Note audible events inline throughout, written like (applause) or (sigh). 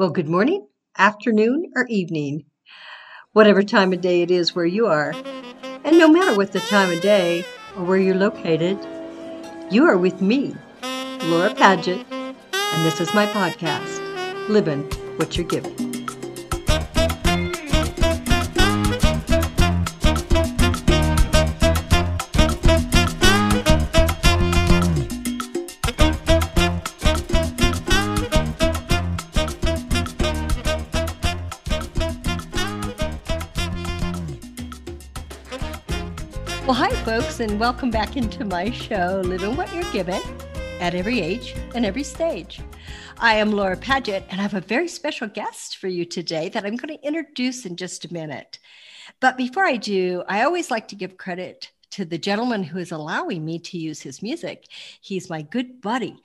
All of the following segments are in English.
Well, good morning, afternoon, or evening, whatever time of day it is where you are. And no matter what the time of day or where you're located, you are with me, Laura Paget, and this is my podcast, Living What You're Given. And welcome back into my show, Living What You're Given at every age and every stage. I am Laura Paget, and I have a very special guest for you today that I'm going to introduce in just a minute. But before I do, I always like to give credit to the gentleman who is allowing me to use his music. He's my good buddy,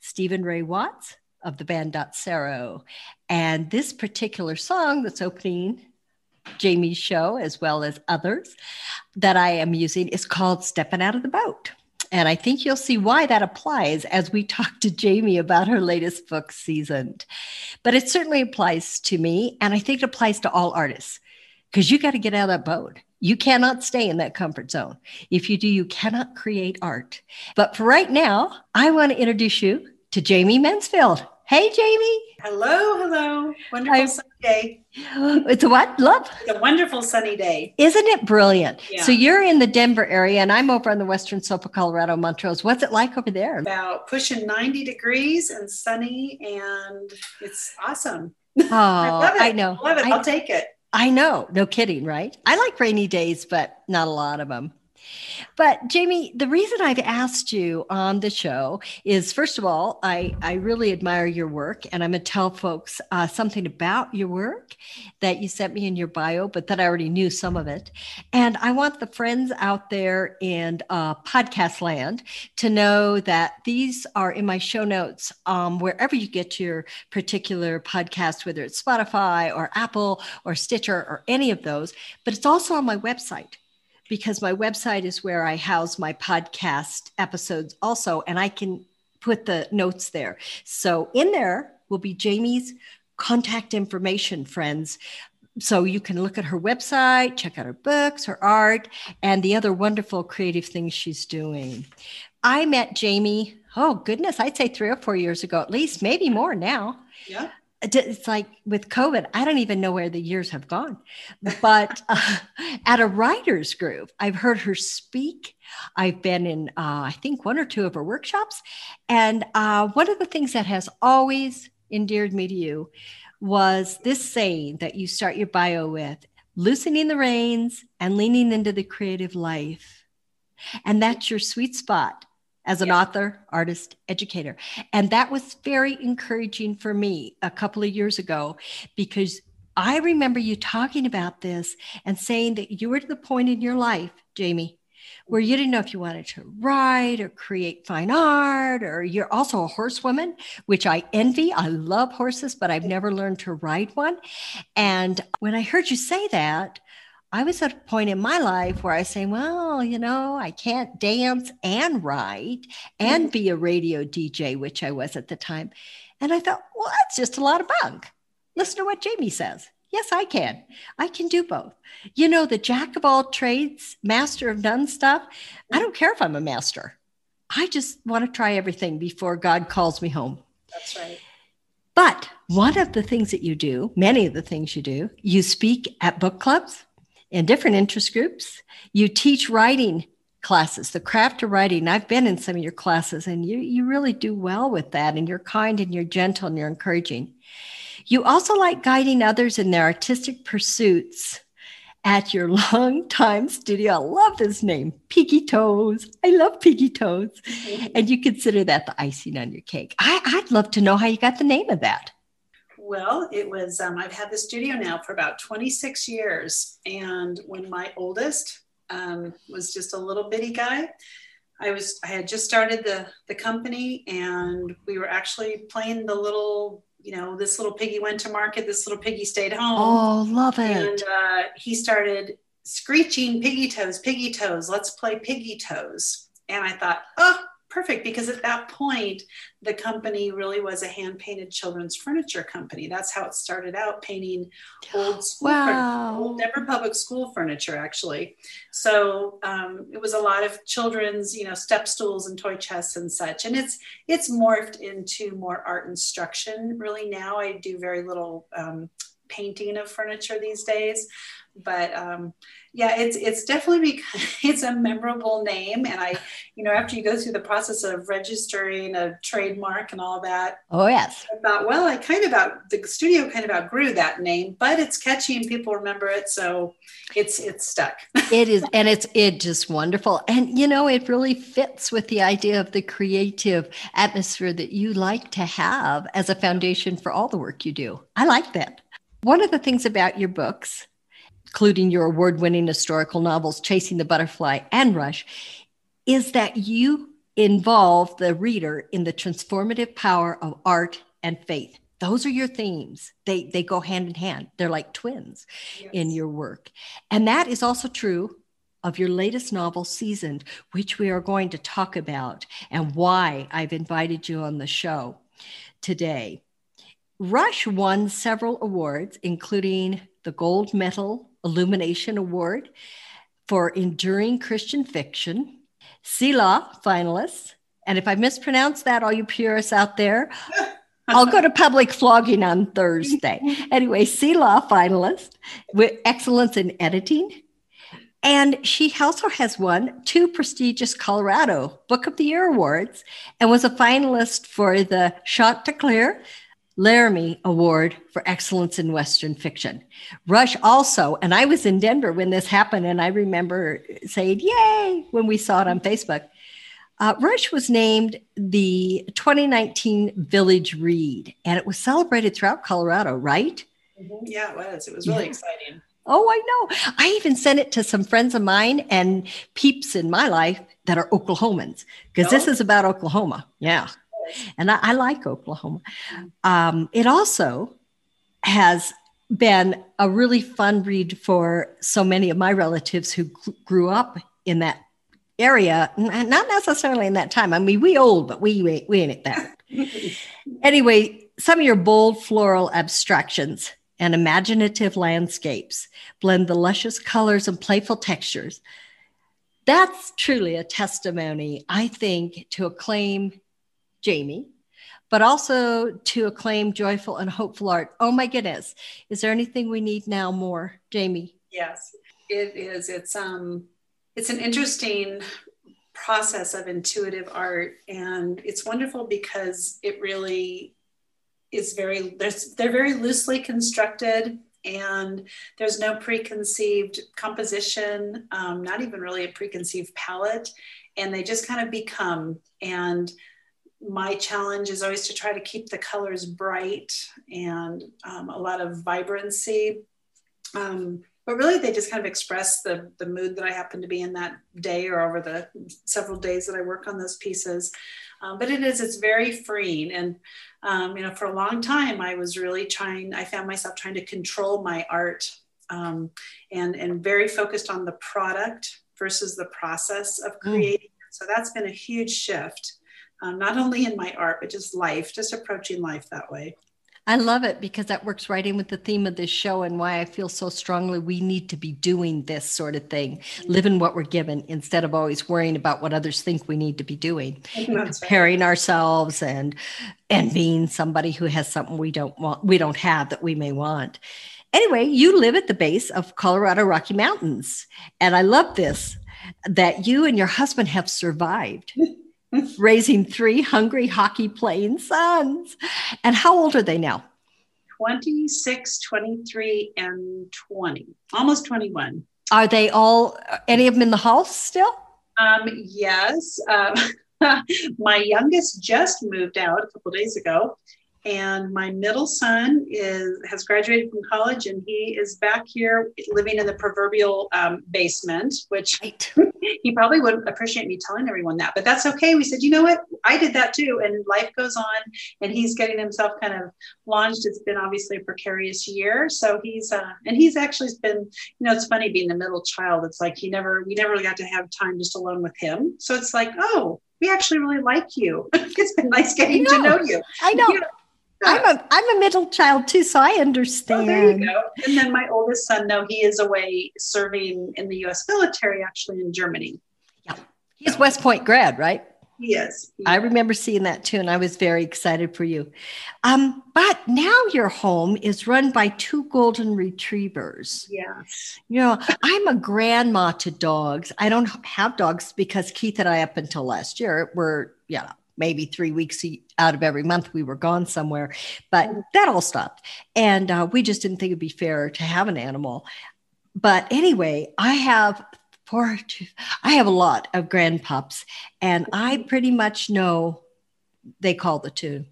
Stephen Ray Watts of the band Dot Cero. And this particular song that's opening Jamie's show, as well as others that I am using, is called Stepping Out of the Boat. And I think you'll see why that applies as we (laughs) talk to Jamie about her latest book, Seasoned. But it certainly applies to me. And I think it applies to all artists because you got to get out of that boat. You cannot stay in that comfort zone. If you do, you cannot create art. But for right now, I want to introduce you to Jamie Mansfield. Hey, Jamie. Hello, hello. Wonderful I- sunny day. (gasps) It's a what? Love? It's a wonderful sunny day. Isn't it brilliant? Yeah. So you're in the Denver area and I'm over on the western slope of Colorado, Montrose. What's it like over there? About pushing 90 degrees and sunny, and it's awesome. (laughs) Oh, I love it. I know. Love it. I, I'll take it. I know. No kidding, right? I like rainy days, but not a lot of them. But Jamie, the reason I've asked you on the show is first of all, I, I really admire your work, and I'm going to tell folks uh, something about your work that you sent me in your bio, but that I already knew some of it. And I want the friends out there in uh, podcast land to know that these are in my show notes um, wherever you get your particular podcast, whether it's Spotify or Apple or Stitcher or any of those. But it's also on my website because my website is where I house my podcast episodes also, and I can put the notes there. So in there will be Jamie's contact information, friends. So you can look at her website, check out her books, her art, and the other wonderful creative things she's doing. I met Jamie, oh goodness, I'd say three or four years ago at least, maybe more now Yeah. It's like with COVID, I don't even know where the years have gone. But (laughs) uh, at a writer's group, I've heard her speak. I've been in, uh, I think, one or two of her workshops. And uh, one of the things that has always endeared me to you was this saying that you start your bio with loosening the reins and leaning into the creative life. And that's your sweet spot as an Yeah. author, artist, educator. And that was very encouraging for me a couple of years ago because I remember you talking about this and saying that you were to the point in your life, Jamie, where you didn't know if you wanted to write or create fine art, or you're also a horsewoman, which I envy. I love horses, but I've never learned to ride one. And when I heard you say that, I was at a point in my life where I was saying, well, you know, I can't dance and write and mm-hmm. be a radio DJ, which I was at the time. And I thought, well, that's just a lot of bunk. Listen to what Jamie says. Yes, I can. I can do both. You know, the jack of all trades, master of none stuff. I mm-hmm. don't care if I'm a master. I just want to try everything before God calls me home. That's right. But one of the things that you do, many of the things you do, you speak at book clubs in different interest groups. You teach writing classes, the craft of writing. I've been in some of your classes and you, you really do well with that. And you're kind and you're gentle and you're encouraging. You also like guiding others in their artistic pursuits at your (laughs) longtime studio. I love this name, Piggy Toes. I love Piggy Toes. And you consider that the icing on your cake. I, I'd love to know how you got the name of that. Well, it was, um, I've had the studio now for about 26 years. And when my oldest um, was just a little bitty guy, I was, I had just started the, the company and we were actually playing the little, you know, this little piggy went to market, this little piggy stayed home. Oh, love it. and uh, he started screeching piggy toes piggy toes let's play piggy toes and i thought oh perfect because at that point the company really was a hand painted children's furniture company. That's how it started out painting old (gasps) school wow. old Denver public school furniture actually. So um, it was a lot of children's you know step stools and toy chests and such. And it's it's morphed into more art instruction really now. I do very little um, painting of furniture these days but um, yeah, it's it's definitely because (laughs) it's a memorable name, and I, you know, after you go through the process of registering a trademark and all that. Oh yes. I thought, well, I kind of out the studio kind of outgrew that name, but it's catchy and people remember it, so it's it's stuck. (laughs) it is, and it's it just wonderful, and you know, it really fits with the idea of the creative atmosphere that you like to have as a foundation for all the work you do. I like that. One of the things about your books including your award winning historical novels, Chasing the Butterfly and Rush, is that you involve the reader in the transformative power of art and faith. Those are your themes. They, they go hand in hand. They're like twins yes. in your work. And that is also true of your latest novel, Seasoned, which we are going to talk about and why I've invited you on the show today. Rush won several awards, including the Gold Medal Illumination Award for Enduring Christian Fiction, Selah finalists. And if I mispronounce that, all you purists out there, (laughs) I'll go to public flogging on Thursday. (laughs) Anyway, Selah finalist with excellence in editing. And she also has won two prestigious Colorado Book of the Year awards and was a finalist for the Chanticleer Laramie Award for Excellence in Western Fiction. Rush also, and I was in Denver when this happened, and I remember saying, Yay, when we saw it on Facebook. Uh, Rush was named the 2019 Village Read, and it was celebrated throughout Colorado, right? Mm-hmm. Yeah, it was. It was really yeah. exciting. Oh, I know. I even sent it to some friends of mine and peeps in my life that are Oklahomans, because oh. this is about Oklahoma. Yeah and I, I like Oklahoma. Um, it also has been a really fun read for so many of my relatives who grew up in that area, not necessarily in that time. I mean, we old, but we we, we ain't that. (laughs) anyway, some of your bold floral abstractions and imaginative landscapes blend the luscious colors and playful textures. That's truly a testimony, I think, to acclaim Jamie, but also to acclaim joyful and hopeful art. Oh my goodness. Is there anything we need now more, Jamie? Yes, it is. It's um it's an interesting process of intuitive art and it's wonderful because it really is very there's they're very loosely constructed and there's no preconceived composition um, not even really a preconceived palette and they just kind of become and my challenge is always to try to keep the colors bright and um, a lot of vibrancy. Um, but really, they just kind of express the, the mood that I happen to be in that day or over the several days that I work on those pieces. Um, but it is, it's very freeing. And, um, you know, for a long time, I was really trying, I found myself trying to control my art um, and, and very focused on the product versus the process of mm. creating. Mm. So that's been a huge shift um, not only in my art, but just life, just approaching life that way. I love it because that works right in with the theme of this show and why I feel so strongly we need to be doing this sort of thing, mm-hmm. living what we're given instead of always worrying about what others think we need to be doing, comparing right. ourselves and and being somebody who has something we don't want, we don't have that we may want. Anyway, you live at the base of Colorado Rocky Mountains, and I love this that you and your husband have survived. (laughs) raising three hungry hockey playing sons. And how old are they now? 26, 23, and 20, almost 21. Are they all, any of them in the house still? Um, yes. Uh, (laughs) my youngest just moved out a couple days ago, and my middle son is has graduated from college and he is back here living in the proverbial um, basement which right. (laughs) he probably wouldn't appreciate me telling everyone that but that's okay we said you know what i did that too and life goes on and he's getting himself kind of launched it's been obviously a precarious year so he's uh, and he's actually been you know it's funny being the middle child it's like he never we never really got to have time just alone with him so it's like oh we actually really like you. (laughs) it's been nice getting to know you. I know. Yeah. I'm a I'm a middle child too, so I understand. Oh, there you go. And then my oldest son, no, he is away serving in the U.S. military, actually in Germany. Yeah, he's West Point grad, right? He is. I remember seeing that too, and I was very excited for you. Um, but now your home is run by two golden retrievers. Yes. You know, I'm a grandma to dogs. I don't have dogs because Keith and I, up until last year, were yeah maybe three weeks out of every month we were gone somewhere but that all stopped and uh, we just didn't think it'd be fair to have an animal but anyway i have four i have a lot of grandpups and i mm-hmm. pretty much know they call the tune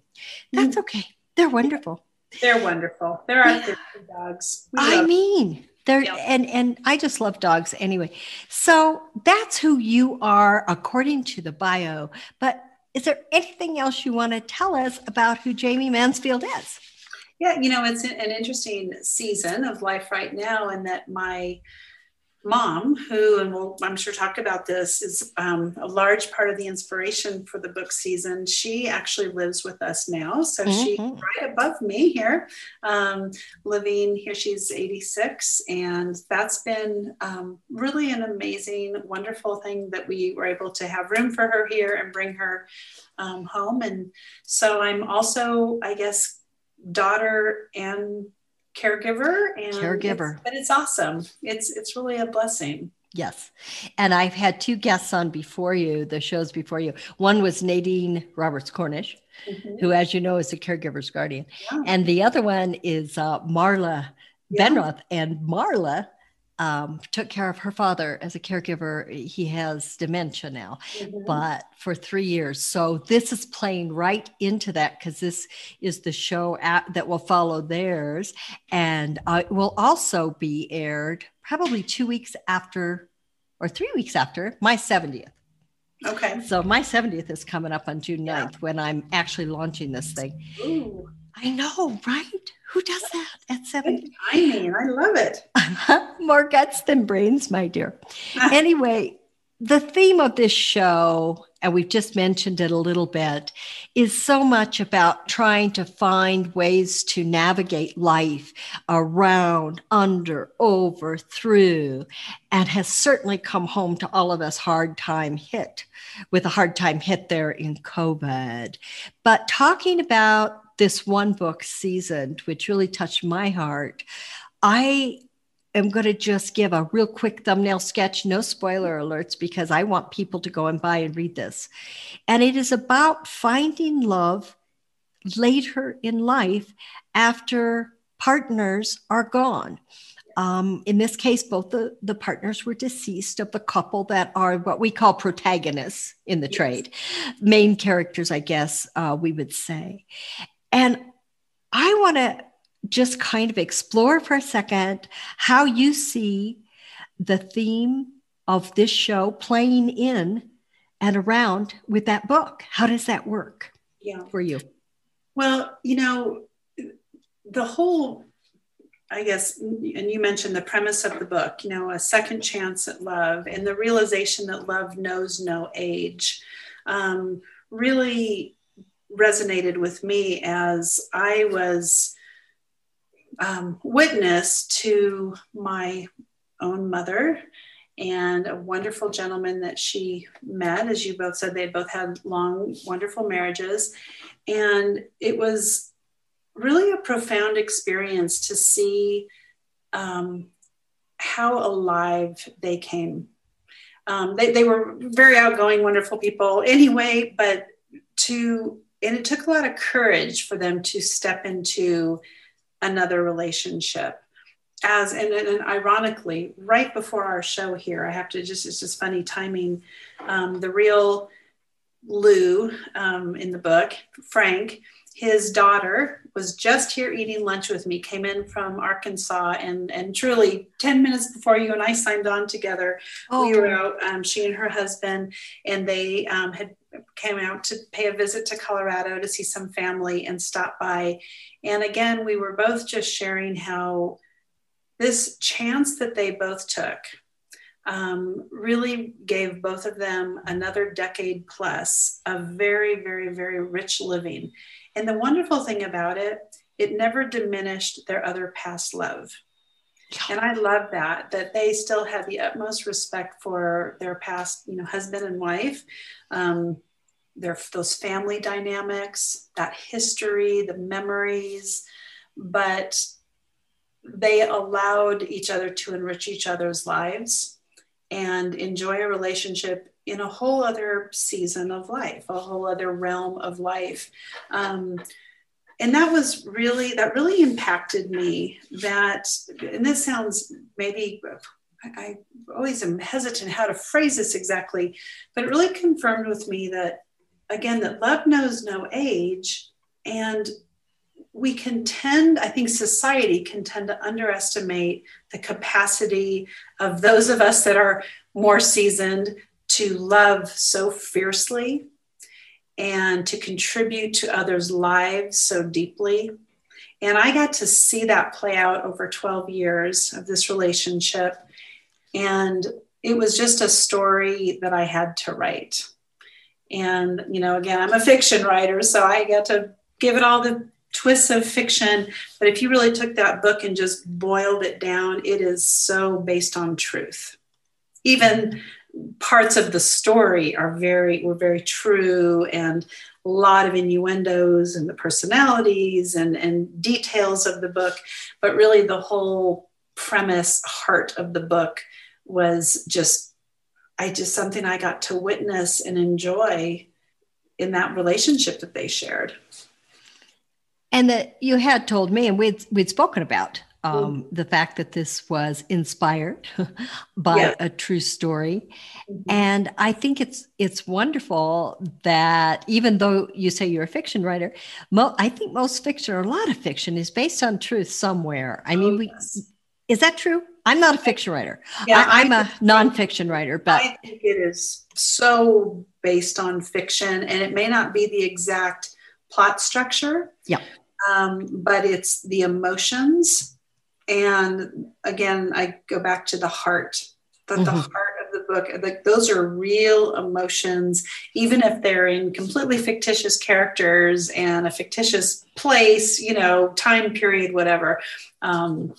that's mm-hmm. okay they're wonderful they're wonderful they're our dogs i mean they're yep. and and I just love dogs anyway. So that's who you are according to the bio. But is there anything else you want to tell us about who Jamie Mansfield is? Yeah, you know, it's an interesting season of life right now, and that my mom, who, and we'll, I'm sure, talk about this, is um, a large part of the inspiration for the book season. She actually lives with us now. So mm-hmm. she's right above me here, um, living here. She's 86. And that's been um, really an amazing, wonderful thing that we were able to have room for her here and bring her um, home. And so I'm also, I guess, daughter and caregiver and caregiver. it's, but it's awesome. It's it's really a blessing. Yes. And i've had two guests on before you the shows before you. One was nadine roberts cornish mm-hmm. who as you know is a caregiver's guardian. Yeah. and the other one is uh, marla yeah. benroth. And marla um, took care of her father as a caregiver. He has dementia now, mm-hmm. but for three years. So this is playing right into that because this is the show at, that will follow theirs, and uh, will also be aired probably two weeks after or three weeks after my 70th. Okay. So my 70th is coming up on June 9th yeah. when I'm actually launching this thing. Ooh. I know, right? Who does that at 70? I mean, I love it. (laughs) More guts than brains, my dear. (laughs) anyway, the theme of this show, and we've just mentioned it a little bit, is so much about trying to find ways to navigate life around, under, over, through, and has certainly come home to all of us hard time hit with a hard time hit there in COVID. But talking about this one book, Seasoned, which really touched my heart, I am going to just give a real quick thumbnail sketch, no spoiler alerts, because I want people to go and buy and read this. And it is about finding love later in life after partners are gone. Um, in this case, both the, the partners were deceased of the couple that are what we call protagonists in the yes. trade, main characters, I guess uh, we would say. And I want to just kind of explore for a second how you see the theme of this show playing in and around with that book. How does that work yeah. for you? Well, you know, the whole, I guess, and you mentioned the premise of the book, you know, a second chance at love and the realization that love knows no age. Um, really resonated with me as I was um, witness to my own mother and a wonderful gentleman that she met. As you both said, they both had long, wonderful marriages. And it was really a profound experience to see um, how alive they came. Um, they, they were very outgoing, wonderful people anyway, but to and it took a lot of courage for them to step into another relationship as and, and, ironically right before our show here i have to just it's just funny timing um, the real lou um, in the book frank his daughter was just here eating lunch with me came in from arkansas and and truly 10 minutes before you and i signed on together oh. we were out um, she and her husband and they um, had came out to pay a visit to Colorado to see some family and stop by. And again, we were both just sharing how this chance that they both took um, really gave both of them another decade plus of very, very, very rich living. And the wonderful thing about it, it never diminished their other past love. And I love that, that they still had the utmost respect for their past, you know, husband and wife, um, their, those family dynamics, that history, the memories, but they allowed each other to enrich each other's lives and enjoy a relationship in a whole other season of life, a whole other realm of life. Um, and that was really, that really impacted me. That, and this sounds maybe, I, always am hesitant how to phrase this exactly, but it really confirmed with me that, again, that love knows no age. And we can tend, I think society can tend to underestimate the capacity of those of us that are more seasoned to love so fiercely and to contribute to others' lives so deeply. And I got to see that play out over 12 years of this relationship. And it was just a story that I had to write. And, you know, again, I'm a fiction writer, so I get to give it all the twists of fiction. But if you really took that book and just boiled it down, it is so based on truth. Even parts of the story are very were very true and a lot of innuendos and the personalities and, and details of the book. But really the whole premise heart of the book was just i just something i got to witness and enjoy in that relationship that they shared. And that you had told me, and we'd, we'd spoken about um, mm. the fact that this was inspired (laughs) by yeah. a true story. Mm-hmm. And I think it's it's wonderful that even though you say you're a fiction writer, mo- I think most fiction or a lot of fiction is based on truth somewhere. I mean, oh, we yes. is that true? I'm not a fiction writer. Yeah, I, am a nonfiction writer, but I think it is so based on fiction, and it may not be the exact plot structure. Yeah um, but it's the emotions. And again, I go back to the heart, that mm-hmm. the heart of the book, like those are real emotions, even if they're in completely fictitious characters and a fictitious place, you know, time period, whatever. Um,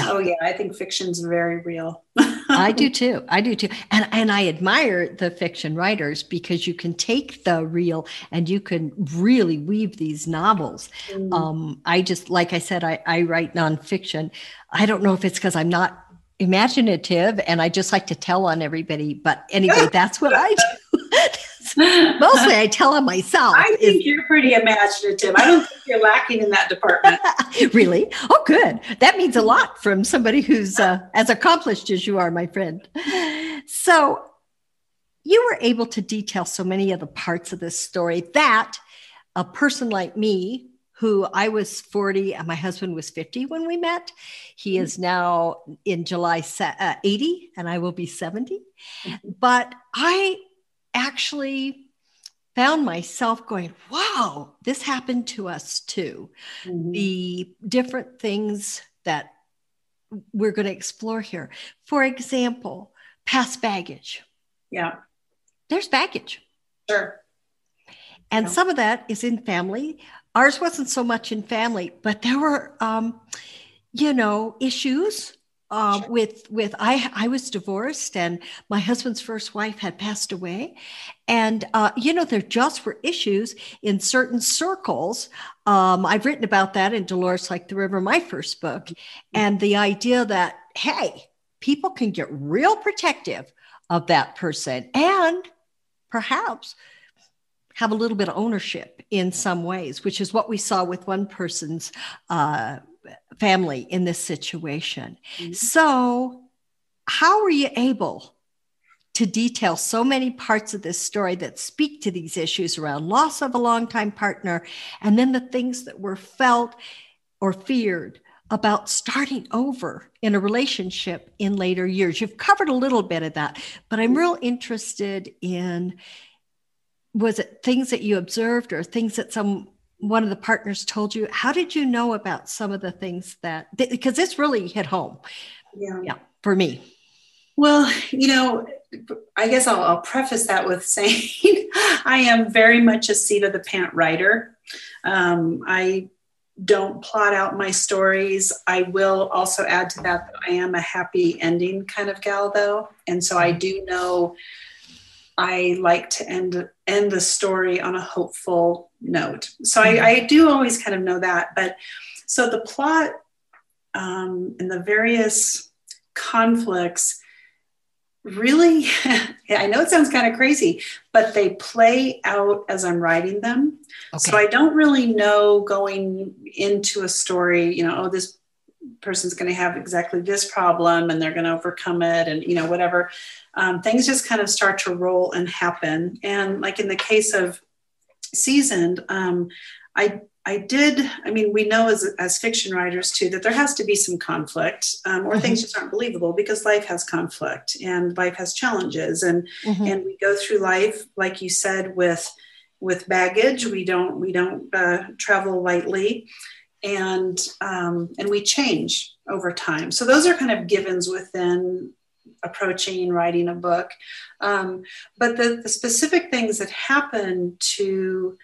Oh yeah, I think fiction's very real. (laughs) I do too. I do too. And and I admire the fiction writers because you can take the real and you can really weave these novels. Mm. Um, I just like I said, I, I write nonfiction. I don't know if it's because I'm not imaginative and I just like to tell on everybody, but anyway, (laughs) that's what I do. (laughs) Mostly I tell on myself. I think is, you're pretty imaginative. I don't think you're lacking in that department. (laughs) really? Oh, good. That means a lot from somebody who's uh, as accomplished as you are, my friend. So you were able to detail so many of the parts of this story that a person like me who I was 40 and my husband was 50 when we met. He is now in July uh, 80 and I will be 70. Mm-hmm. But I actually found myself going, wow, this happened to us too. Mm-hmm. The different things that we're going to explore here. For example, past baggage. Yeah. There's baggage. Sure. And yeah. some of that is in family. Ours wasn't so much in family, but there were, um, you know, issues uh, with with I I was divorced and my husband's first wife had passed away, and uh, you know there just were issues in certain circles. Um, I've written about that in Dolores Like the River, my first book, and the idea that hey, people can get real protective of that person and perhaps have a little bit of ownership in some ways, which is what we saw with one person's. Uh, family in this situation. Mm-hmm. So, how were you able to detail so many parts of this story that speak to these issues around loss of a longtime partner and then the things that were felt or feared about starting over in a relationship in later years? You've covered a little bit of that, but I'm real interested in was it things that you observed or things that some one of the partners told you how did you know about some of the things that because this really hit home yeah yeah for me Well, you know, I guess I'll, I'll preface that with (laughs) saying I am very much a seat of the pant writer. Um, I don't plot out my stories. I will also add to that that I am a happy ending kind of gal, though, and so I do know I like to end end the story on a hopeful note. So I, I do always kind of know that. But so the plot um, and the various conflicts really (laughs) i know it sounds kind of crazy but they play out as i'm writing them okay. so i don't really know going into a story you know oh this person's going to have exactly this problem and they're going to overcome it and you know whatever um, things just kind of start to roll and happen and like in the case of seasoned um, i I did, I mean, we know as, as fiction writers too that there has to be some conflict um, or mm-hmm. things just aren't believable because life has conflict and life has challenges. And, mm-hmm. and we go through life, like you said, with, with baggage. We don't, we don't uh, travel lightly and, um, and we change over time. So those are kind of givens within approaching writing a book. Um, but the, the specific things that happen to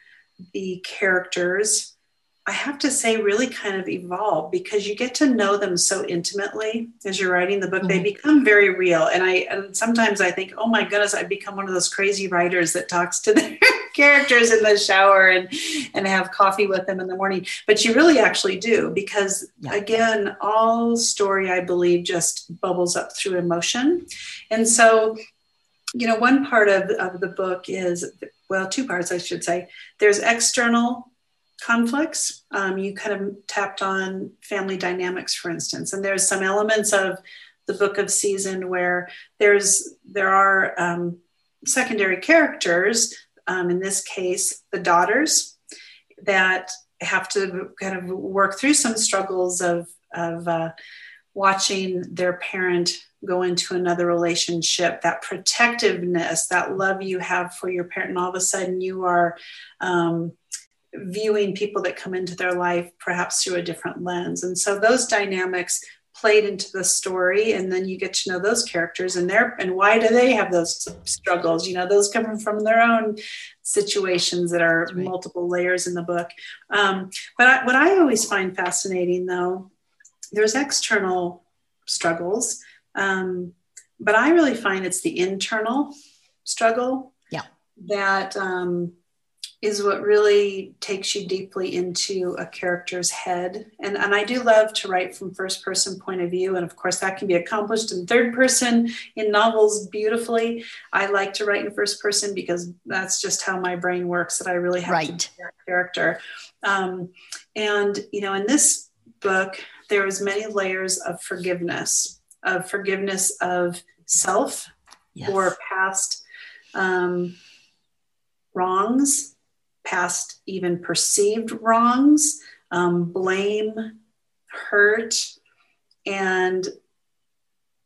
the characters I have to say, really kind of evolve because you get to know them so intimately as you're writing the book. Mm-hmm. They become very real. And I and sometimes I think, oh my goodness, I've become one of those crazy writers that talks to their (laughs) characters in the shower and and have coffee with them in the morning. But you really actually do because yeah. again, all story I believe just bubbles up through emotion. And so, you know, one part of, of the book is well, two parts, I should say. There's external conflicts. Um, you kind of tapped on family dynamics, for instance, and there's some elements of the book of season where there's there are um, secondary characters. Um, in this case, the daughters that have to kind of work through some struggles of of uh, watching their parent go into another relationship that protectiveness that love you have for your parent and all of a sudden you are um, viewing people that come into their life perhaps through a different lens. And so those dynamics played into the story and then you get to know those characters and their and why do they have those struggles? You know those come from their own situations that are right. multiple layers in the book. Um, but I, what i always find fascinating though there's external struggles um, but i really find it's the internal struggle yeah. that um, is what really takes you deeply into a character's head. And, and I do love to write from first person point of view. And of course, that can be accomplished in third person in novels beautifully. I like to write in first person because that's just how my brain works, that I really have right. to be a character. Um, and, you know, in this book, there is many layers of forgiveness, of forgiveness of self yes. or past um, wrongs past even perceived wrongs, um, blame, hurt. And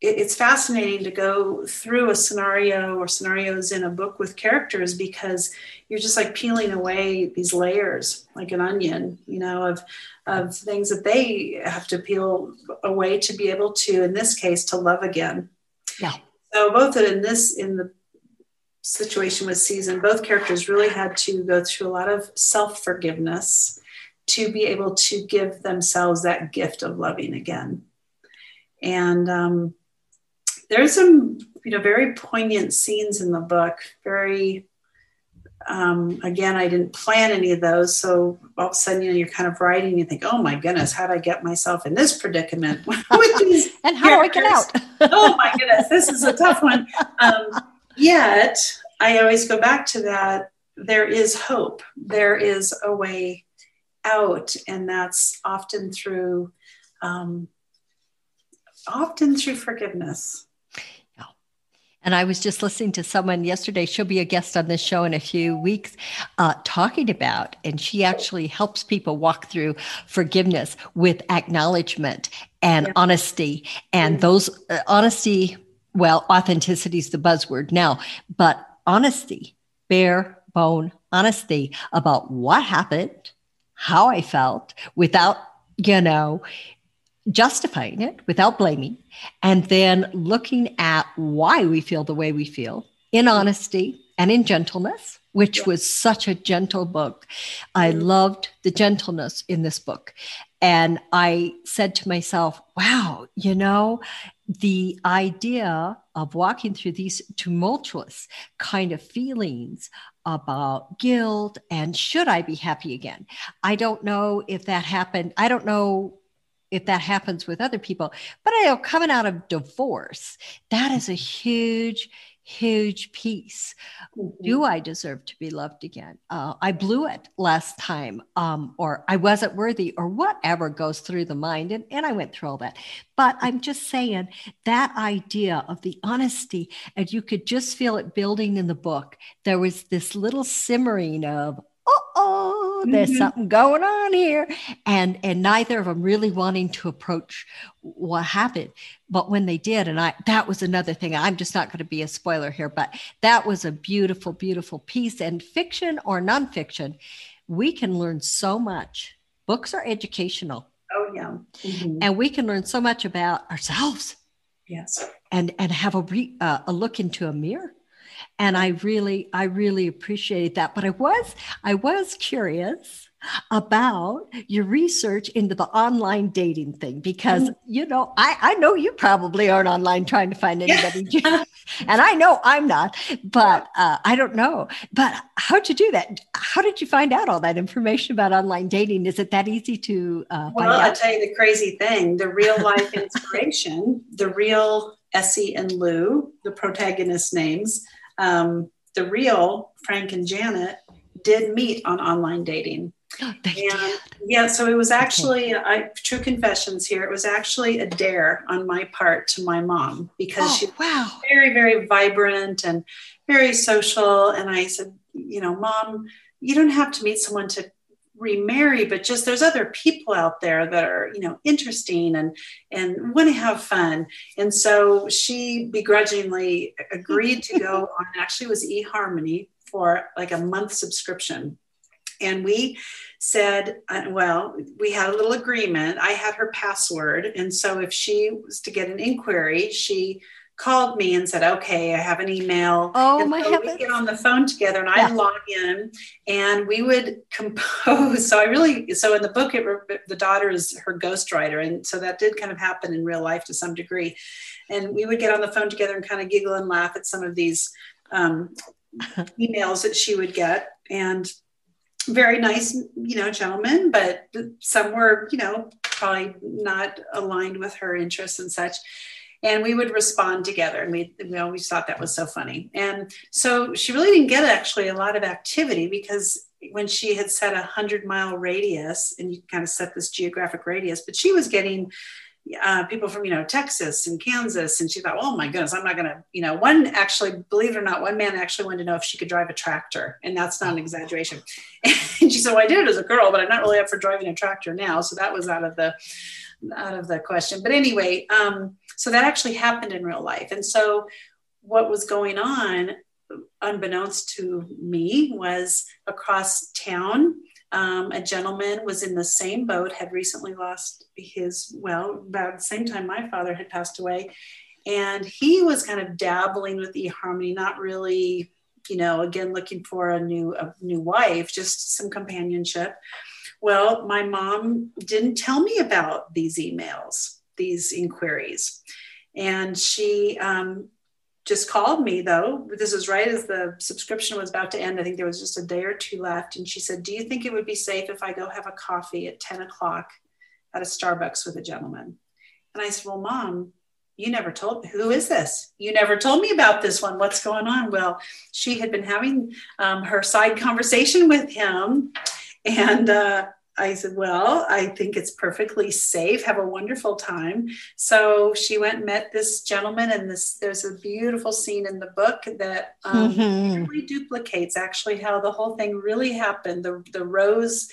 it, it's fascinating to go through a scenario or scenarios in a book with characters because you're just like peeling away these layers like an onion, you know, of, of things that they have to peel away to be able to, in this case, to love again. Yeah. So both in this, in the situation with season both characters really had to go through a lot of self-forgiveness to be able to give themselves that gift of loving again. And um, there's some you know very poignant scenes in the book very um, again i didn't plan any of those so all of a sudden you know you're kind of writing and you think oh my goodness how did i get myself in this predicament (laughs) and how do i get out? (laughs) Oh my goodness this is a tough one. Um, Yet, I always go back to that there is hope, there is a way out, and that's often through. Um, often through forgiveness. Yeah. And I was just listening to someone yesterday. She'll be a guest on this show in a few weeks, uh, talking about, and she actually helps people walk through forgiveness with acknowledgement and yeah. honesty. And those uh, honesty well, authenticity is the buzzword now, but honesty, bare bone honesty about what happened, how I felt without, you know, justifying it without blaming, and then looking at why we feel the way we feel in honesty and in gentleness, which yeah. was such a gentle book. I loved the gentleness in this book. And I said to myself, wow, you know, the idea of walking through these tumultuous kind of feelings about guilt and should I be happy again? I don't know if that happened. I don't know if that happens with other people, but I know coming out of divorce, that is a huge, huge piece. Mm-hmm. Do I deserve to be loved again? Uh, I blew it last time, um, or I wasn't worthy, or whatever goes through the mind. And, and I went through all that. But I'm just saying that idea of the honesty, and you could just feel it building in the book. There was this little simmering of, oh, there's mm-hmm. something going on here. And and neither of them really wanting to approach what happened. But when they did, and I that was another thing. I'm just not going to be a spoiler here, but that was a beautiful, beautiful piece. And fiction or nonfiction, we can learn so much. Books are educational. Oh yeah. Mm-hmm. And we can learn so much about ourselves. Yes. And and have a re, uh, a look into a mirror and i really i really appreciate that. But i was i was curious about your research into the online dating thing because mm-hmm. you know I, I know you probably aren't online trying to find anybody. (laughs) (laughs) And i know i'm not but uh, i don't know. But how'd you do that? How did you find out all that information about online dating? Is it that easy to uh, well i'll tell you the crazy thing. The real life (laughs) inspiration the real essie and lou the protagonist names um, the real Frank and Janet did meet on online dating. Oh, and yeah, so it was actually okay. I, true confessions here. It was actually a dare on my part to my mom because oh, she's wow. very, very vibrant and very social. And I said, you know, mom, you don't have to meet someone to remarry but just there's other people out there that are you know interesting and and want to have fun. And so she begrudgingly agreed to go (laughs) on actually was eharmony for like a month subscription. And we said uh, well we had a little agreement. I had her password. And so if she was to get an inquiry she called me and said, "Okay, I have an email." Oh and my so heavens! We get on the phone together, and yeah. I log in, and we would compose. (laughs) So I really, so in the book, it the daughter is her ghostwriter, and so that did kind of happen in real life to some degree. And we would get on the phone together and kind of giggle and laugh at some of these um, (laughs) emails that she would get, and very nice, you know, gentlemen, but some were, you know, probably not aligned with her interests and such and we would respond together and we, we always thought that was so funny and so she really didn't get actually a lot of activity because when she had set a hundred mile radius and you kind of set this geographic radius but she was getting uh, people from you know Texas and Kansas, and she thought, "Oh my goodness, I'm not going to." You know, one actually, believe it or not, one man actually wanted to know if she could drive a tractor, and that's not an exaggeration. (laughs) And she said, "Well, I did it as a girl, but I'm not really up for driving a tractor now." So that was out of the out of the question. But anyway, um, so that actually happened in real life. And so what was going on, unbeknownst to me, was across town. Um, a gentleman was in the same boat, had recently lost his, well, about the same time my father had passed away. And he was kind of dabbling with eHarmony, not really, you know, again, looking for a new, a new wife, just some companionship. Well, my mom didn't tell me about these emails, these inquiries. And she um, just called me, though. This was right as the subscription was about to end. I think there was just a day or two left. And she said, Do you think it would be safe if I go have a coffee at 10 o'clock at a Starbucks with a gentleman? And I said, Well, mom, you never told who is this you never told me about this one what's going on well she had been having um, her side conversation with him and uh, I said, Well, I think it's perfectly safe. Have a wonderful time. So she went and met this gentleman, and this there's a beautiful scene in the book that um, mm-hmm. really duplicates actually how the whole thing really happened. The, the rose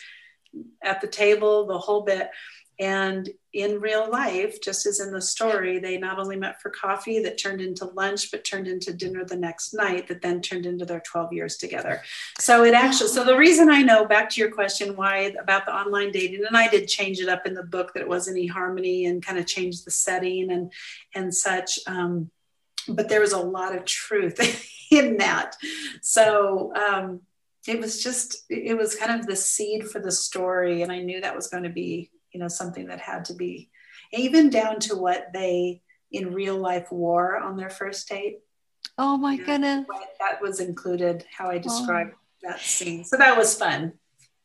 at the table, the whole bit. And in real life, just as in the story, they not only met for coffee that turned into lunch, but turned into dinner the next night, that then turned into their 12 years together. So it actually, so the reason I know, back to your question, why about the online dating, and I did change it up in the book that it wasn't eHarmony and kind of change the setting and and such. Um, but there was a lot of truth (laughs) in that. So um, it was just, it was kind of the seed for the story. And I knew that was going to be you know something that had to be even down to what they in real life wore on their first date oh my goodness that was included how i described oh. that scene so that was fun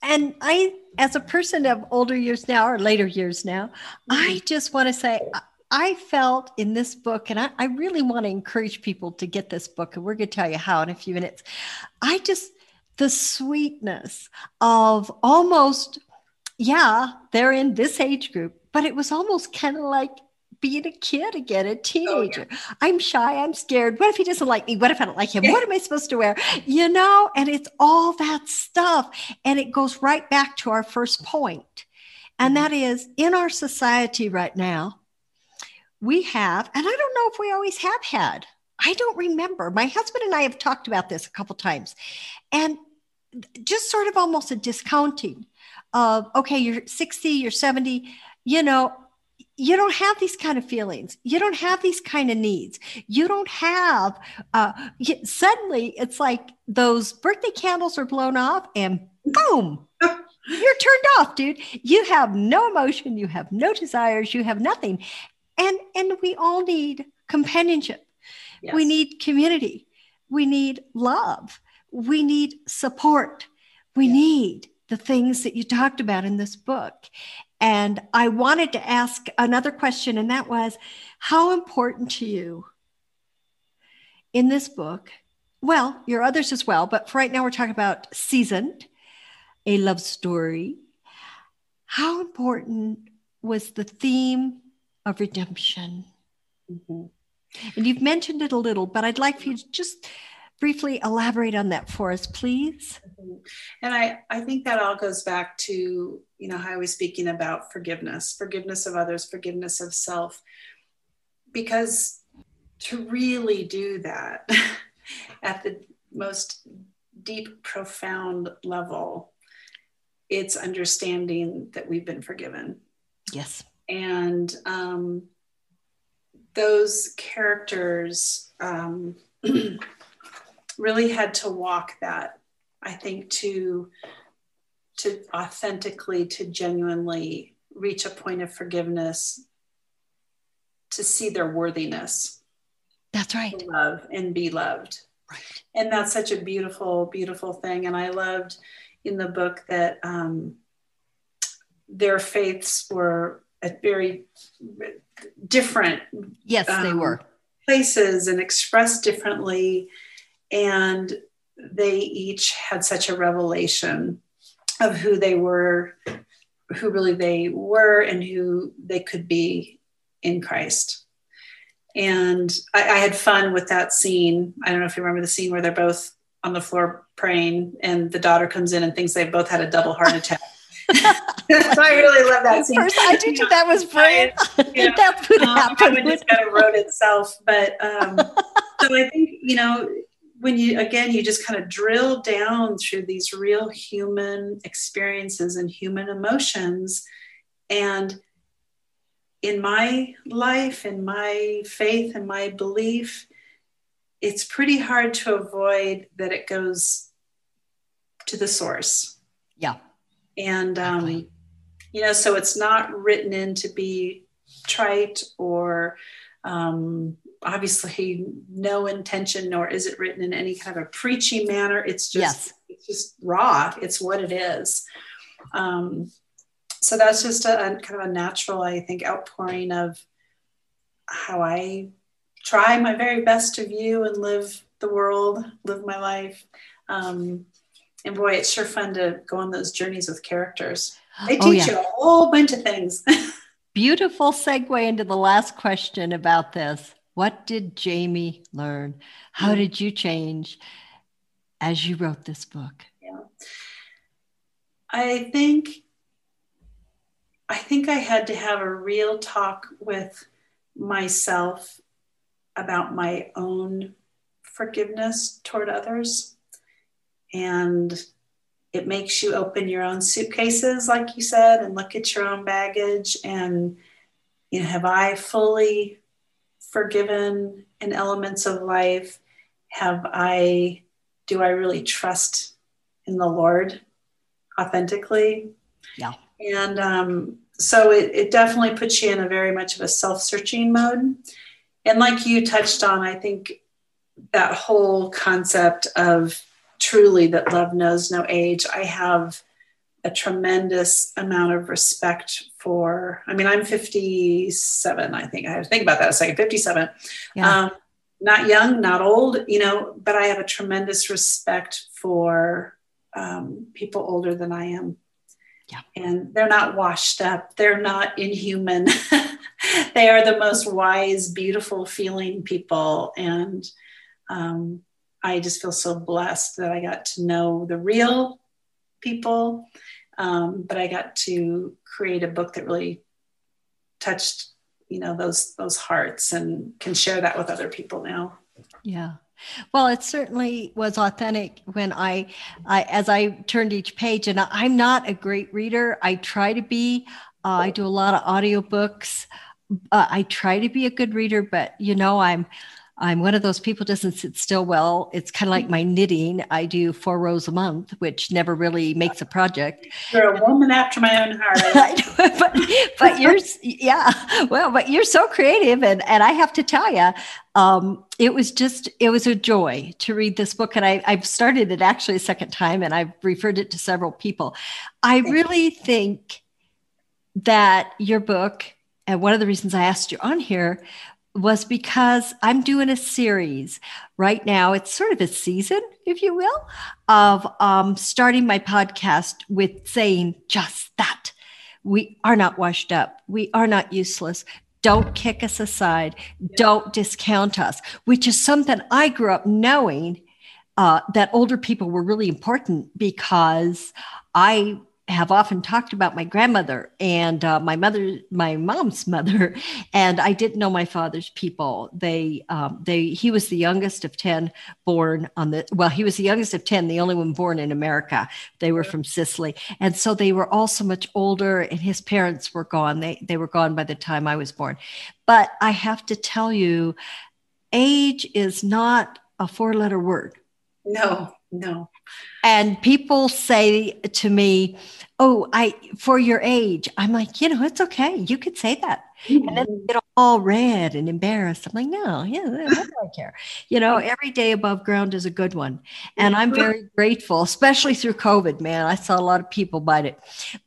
and i as a person of older years now or later years now mm-hmm. i just want to say I felt in this book, and I, I, really want to encourage people to get this book, and we're going to tell you how in a few minutes. I just, the sweetness of almost yeah, they're in this age group, but it was almost kind of like being a kid again, a teenager. Oh, yeah. I'm shy. I'm scared. What if he doesn't like me? What if I don't like him? Yeah. What am I supposed to wear? You know, and it's all that stuff. And it goes right back to our first point. And mm-hmm. that is in our society right now, we have, and I don't know if we always have had, I don't remember. My husband and I have talked about this a couple times. And just sort of almost a discounting of okay you're 60 you're 70 you know you don't have these kind of feelings. You don't have these kind of needs. You don't have uh, suddenly it's like those birthday candles are blown off and boom (laughs) you're turned off dude. You have no emotion. You have no desires. You have nothing. And and we all need companionship. Yes. we need community. We need love. We need support. We yes. need the things that you talked about in this book. And I wanted to ask another question, and that was how important to you in this book? Well, your others as well, but for right now, we're talking about Seasoned, a love story. How important was the theme of redemption? Mm-hmm. And you've mentioned it a little, but I'd like for you to just briefly elaborate on that for us, please? And I, I think that all goes back to, you know, how I was speaking about forgiveness, forgiveness of others, forgiveness of self. Because to really do that (laughs) at the most deep, profound level, it's understanding that we've been forgiven. Yes. And um, those characters, um, (clears throat) really had to walk that i think to to authentically to genuinely reach a point of forgiveness to see their worthiness. That's right. Love and be loved. Right. And that's such a beautiful beautiful thing. And i loved in the book that um, their faiths were at very different yes um, they were. places and expressed differently and they each had such a revelation of who they were who really they were and who they could be in christ and I, I, had fun with that scene i don't know if you remember the scene where they're both on the floor praying and the daughter comes in and thinks they've both had a double heart attack (laughs) so I really love that scene. First, I did think that was (laughs) brilliant. Yeah. (laughs) that would um, happen. It just kind of wrote itself. But um, so I think, you know, when you again you just kind of drill down through these real human experiences and human emotions. And in my life in my faith and my belief it's pretty hard to avoid that it goes to the source. Yeah. And um, you know so it's not written in to be trite or um, obviously no intention nor is it written in any kind of a preachy manner. It's just yes. it's just raw. It's what it is. Um, so that's just a, a, kind of a natural i think outpouring of how i try my very best to view and live the world live my life. Um, and boy it's sure fun to go on those journeys with characters. They teach oh, yeah. you a whole bunch of things. (laughs) Beautiful segue into the last question about this what did Jaymie learn? How mm-hmm. did you change as you wrote this book? Yeah. I think I think I had to have a real talk with myself about my own forgiveness toward others. And it makes you open your own suitcases, like you said, and look at your own baggage. And, you know, have I fully forgiven in elements of life? Have I, do I really trust in the Lord authentically? Yeah. And um, so it, it definitely puts you in a very much of a self searching mode. And like you touched on, I think that whole concept of truly that love knows no age, I have a tremendous amount of respect for. I mean, I'm 57, I think. I have to think about that a second 57. Yeah. Um, not young, not old, you know, but I have a tremendous respect for um, people older than I am. Yeah. And they're not washed up, they're not inhuman. (laughs) they are the most wise, beautiful feeling people. And um, I just feel so blessed that I got to know the real people, um, but I got to create a book that really touched, you know, those those hearts and can share that with other people now. Yeah. Well, it certainly was authentic when I, I as I turned each page, and I'm not a great reader. I try to be. Uh, I do a lot of audiobooks. Uh, I try to be a good reader, but you know, I'm I'm one of those people doesn't sit still well. It's kind of like my knitting. I do four rows a month, which never really makes a project. You're a woman after my own heart. (laughs) but, but you're, yeah, well, but you're so creative. And, and I have to tell you, um, it was just, it was a joy to read this book. And I, I've started it actually a second time and I've referred it to several people. I really think that your book, and one of the reasons I asked you on here was because I'm doing a series right now. It's sort of a season, if you will, of um, starting my podcast with saying just that. We are not washed up. We are not useless. Don't kick us aside. Don't discount us, which is something I grew up knowing uh, that older people were really important because I have often talked about my grandmother and uh, my mother, my mom's mother, (laughs) and I didn't know my father's people. They, um, they, he was the youngest of ten born on the. Well, he was the youngest of ten, the only one born in America. They were from Sicily, and so they were all so much older. And his parents were gone. They they were gone by the time I was born. But I have to tell you, age is not a four-letter word. No, no. And people say to me, "Oh, I for your age." I'm like, you know, it's okay. You could say that, mm-hmm. and then mm-hmm. get all red and embarrassed. I'm like, no, yeah, I care? You know, every day above ground is a good one, and I'm very grateful, especially through COVID. Man, I saw a lot of people bite it,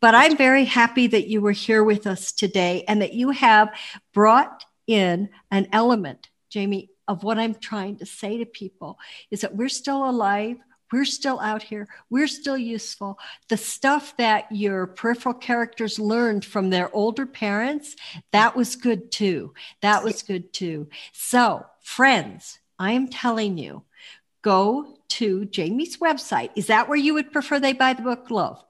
but I'm very happy that you were here with us today and that you have brought in an element, Jaymie, of what I'm trying to say to people is that we're still alive. We're still out here. We're still useful. The stuff that your peripheral characters learned from their older parents, that was good too. That was good too. So, friends, I am telling you, go to Jaymie's website. Is that where you would prefer they buy the book, Love?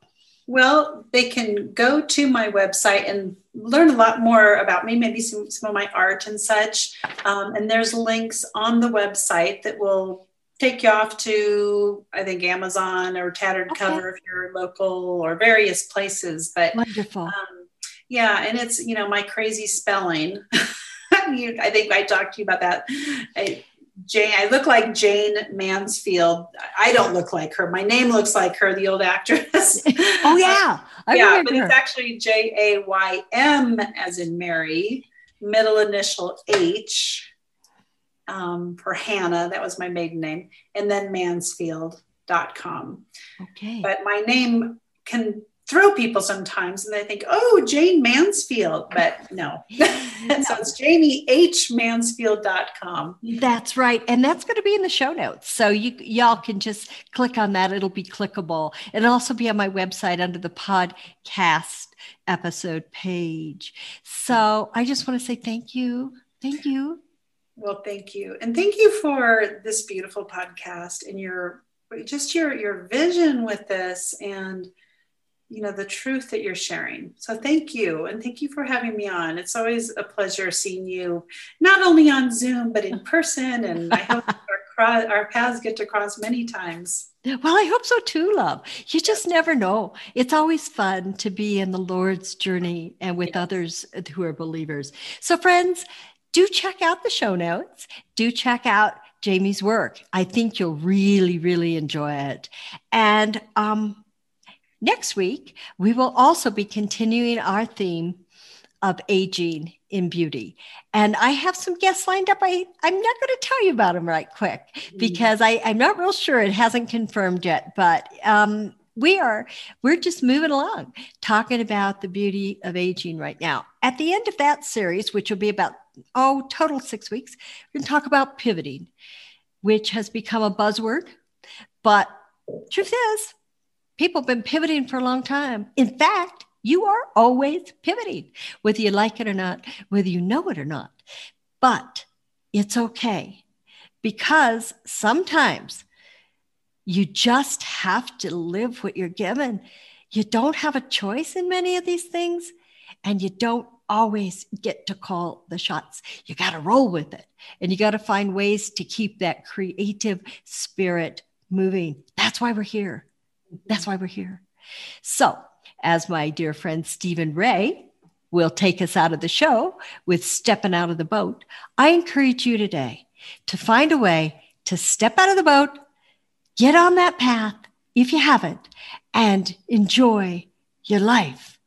Well, they can go to my website and learn a lot more about me, maybe some, some of my art and such. Um, and there's links on the website that will take you off to I think Amazon or Tattered okay. Cover if you're local or various places. But wonderful. Um, yeah, and it's you know my crazy spelling. (laughs) I think I talked to you about that. I, Jane, I look like Jayne Mansfield. I don't look like her. My name looks like her, the old actress. (laughs) oh yeah, (laughs) I yeah, but her. it's actually J A Y M as in Mary, middle initial H, um, for Hannah. That was my maiden name. And then mansfield.com. Okay. But my name can throw people sometimes and they think, oh, Jayne Mansfield. But no. (laughs) (laughs) so it's jaymiehmansfield.com. That's right. And that's going to be in the show notes. So you y'all can just click on that. It'll be clickable. It'll also be on my website under the podcast episode page. So I just want to say thank you. Thank you well, thank you. And thank you for this beautiful podcast and your just your your vision with this and you know the truth that you're sharing so thank you and thank you for having me on it's always a pleasure seeing you not only on zoom but in person and i (laughs) hope our, our paths get to cross many times well, I hope so too, love. You just never know. It's always fun to be in the Lord's journey and with others who are believers. So, friends, do check out the show notes. Do check out Jaymie's work. I think you'll really, really enjoy it. And um, next week, we will also be continuing our theme of aging in beauty. And I have some guests lined up. I, I'm not going to tell you about them right quick mm-hmm. because I, I'm not real sure. It hasn't confirmed yet, but um, we are we're just moving along talking about the beauty of aging right now at the end of that series which will be about oh total six weeks we're going to talk about pivoting which has become a buzzword but truth is people have been pivoting for a long time in fact you are always pivoting, whether you like it or not, whether you know it or not. But it's okay because sometimes you just have to live what you're given. You don't have a choice in many of these things, and you don't always get to call the shots. You got to roll with it, and you got to find ways to keep that creative spirit moving. That's why we're here. That's why we're here. So, as my dear friend Stephen Ray will take us out of the show with stepping out of the boat, I encourage you today to find a way to step out of the boat, get on that path if you haven't, and enjoy your life.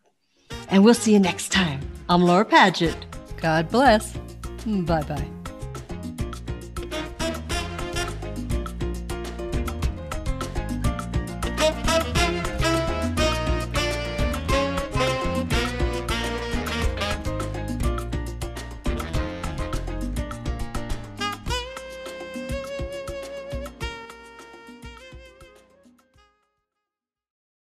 And we'll see you next time. I'm Laura Paget. God bless. Bye bye.